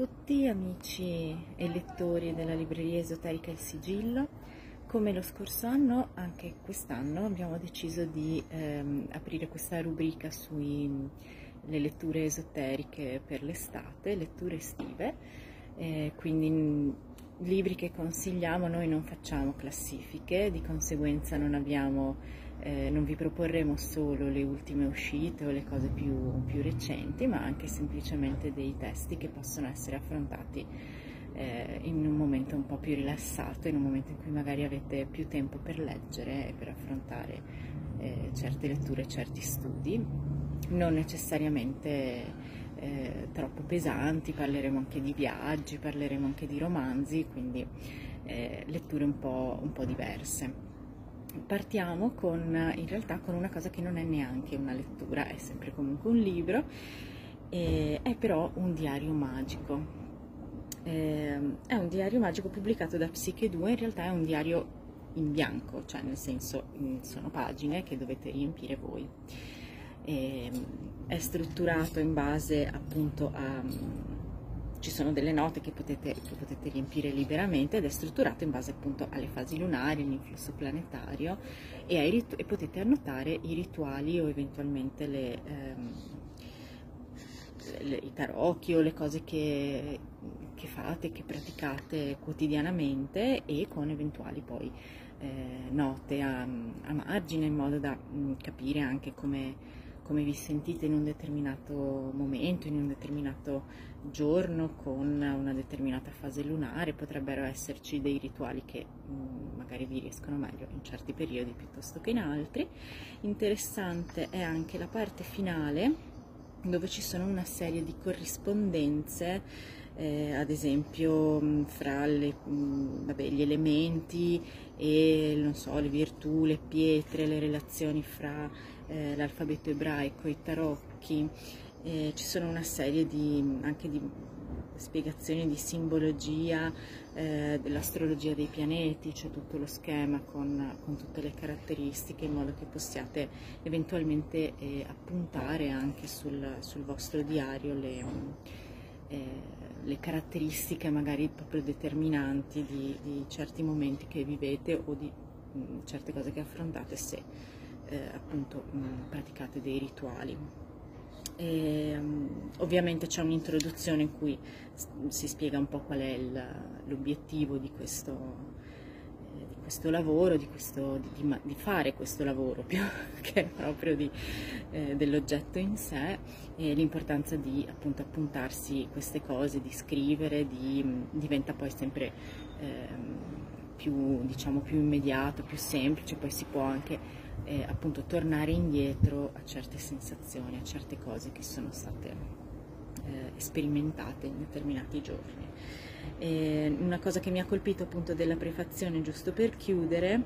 tutti amici e lettori della libreria esoterica Il Sigillo. Come lo scorso anno, anche quest'anno abbiamo deciso di ehm, aprire questa rubrica sulle letture esoteriche per l'estate, letture estive, eh, quindi libri che consigliamo, noi non facciamo classifiche, di conseguenza non abbiamo eh, non vi proporremo solo le ultime uscite o le cose più, più, recenti, ma anche semplicemente dei testi che possono essere affrontati eh, in un momento un po' più rilassato, in un momento in cui magari avete più tempo per leggere e per affrontare eh, certe letture, certi studi, non necessariamente eh, troppo pesanti, parleremo anche di viaggi, parleremo anche di romanzi, quindi eh, letture un po', un po' diverse partiamo con, in realtà con una cosa che non è neanche una lettura, è sempre comunque un libro, eh, è però un diario magico. Eh, è un diario magico pubblicato da Psiche 2, in realtà è un diario in bianco, cioè nel senso sono pagine che dovete riempire voi. Eh, è strutturato in base appunto a ci sono delle note che potete, che potete, riempire liberamente ed è strutturato in base appunto alle fasi lunari, all'influsso planetario e, ritu- e, potete annotare i rituali o eventualmente le, ehm, le, i tarocchi o le cose che, che, fate, che praticate quotidianamente e con eventuali poi eh, note a, a, margine in modo da mh, mm, capire anche come come vi sentite in un determinato momento, in un determinato giorno, con una determinata fase lunare, potrebbero esserci dei rituali che mh, mm, magari vi riescono meglio in certi periodi piuttosto che in altri. Interessante è anche la parte finale dove ci sono una serie di corrispondenze eh, ad esempio mh, fra le, mh, vabbè, gli elementi e so, le virtù, le pietre, le relazioni fra eh, l'alfabeto ebraico, i tarocchi, eh, ci sono una serie di, anche di spiegazioni di simbologia eh, dell'astrologia dei pianeti, c'è tutto lo schema con, con, tutte le caratteristiche in modo che possiate eventualmente eh, appuntare anche sul, sul, vostro diario le, eh, le, caratteristiche magari proprio determinanti di, di, certi momenti che vivete o di mh, mm, certe cose che affrontate se eh, appunto mh, mm, praticate dei rituali. E, um, ovviamente c'è un'introduzione in cui si spiega un po' qual è il, l'obiettivo di questo, eh, di questo lavoro, di, questo, di, di, fare questo lavoro più che proprio eh, dell'oggetto in sé e l'importanza di appunto appuntarsi queste cose, di scrivere, di, diventa poi sempre ehm, più, diciamo, più immediato, più semplice, poi si può anche eh, appunto tornare indietro a certe sensazioni, a certe cose che sono state eh, sperimentate in determinati giorni. E una cosa che mi ha colpito appunto della prefazione, giusto per chiudere,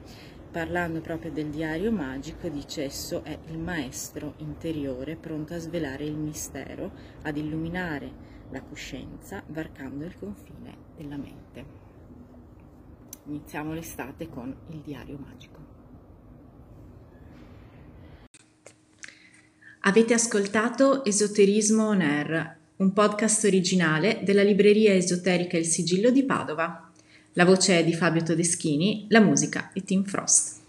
parlando proprio del diario magico, dice esso è il maestro interiore pronto a svelare il mistero, ad illuminare la coscienza, varcando il confine della mente. Iniziamo l'estate con il diario magico. Avete ascoltato Esoterismo On Air, un podcast originale della libreria esoterica Il Sigillo di Padova. La voce è di Fabio Todeschini, la musica è Tim Frost.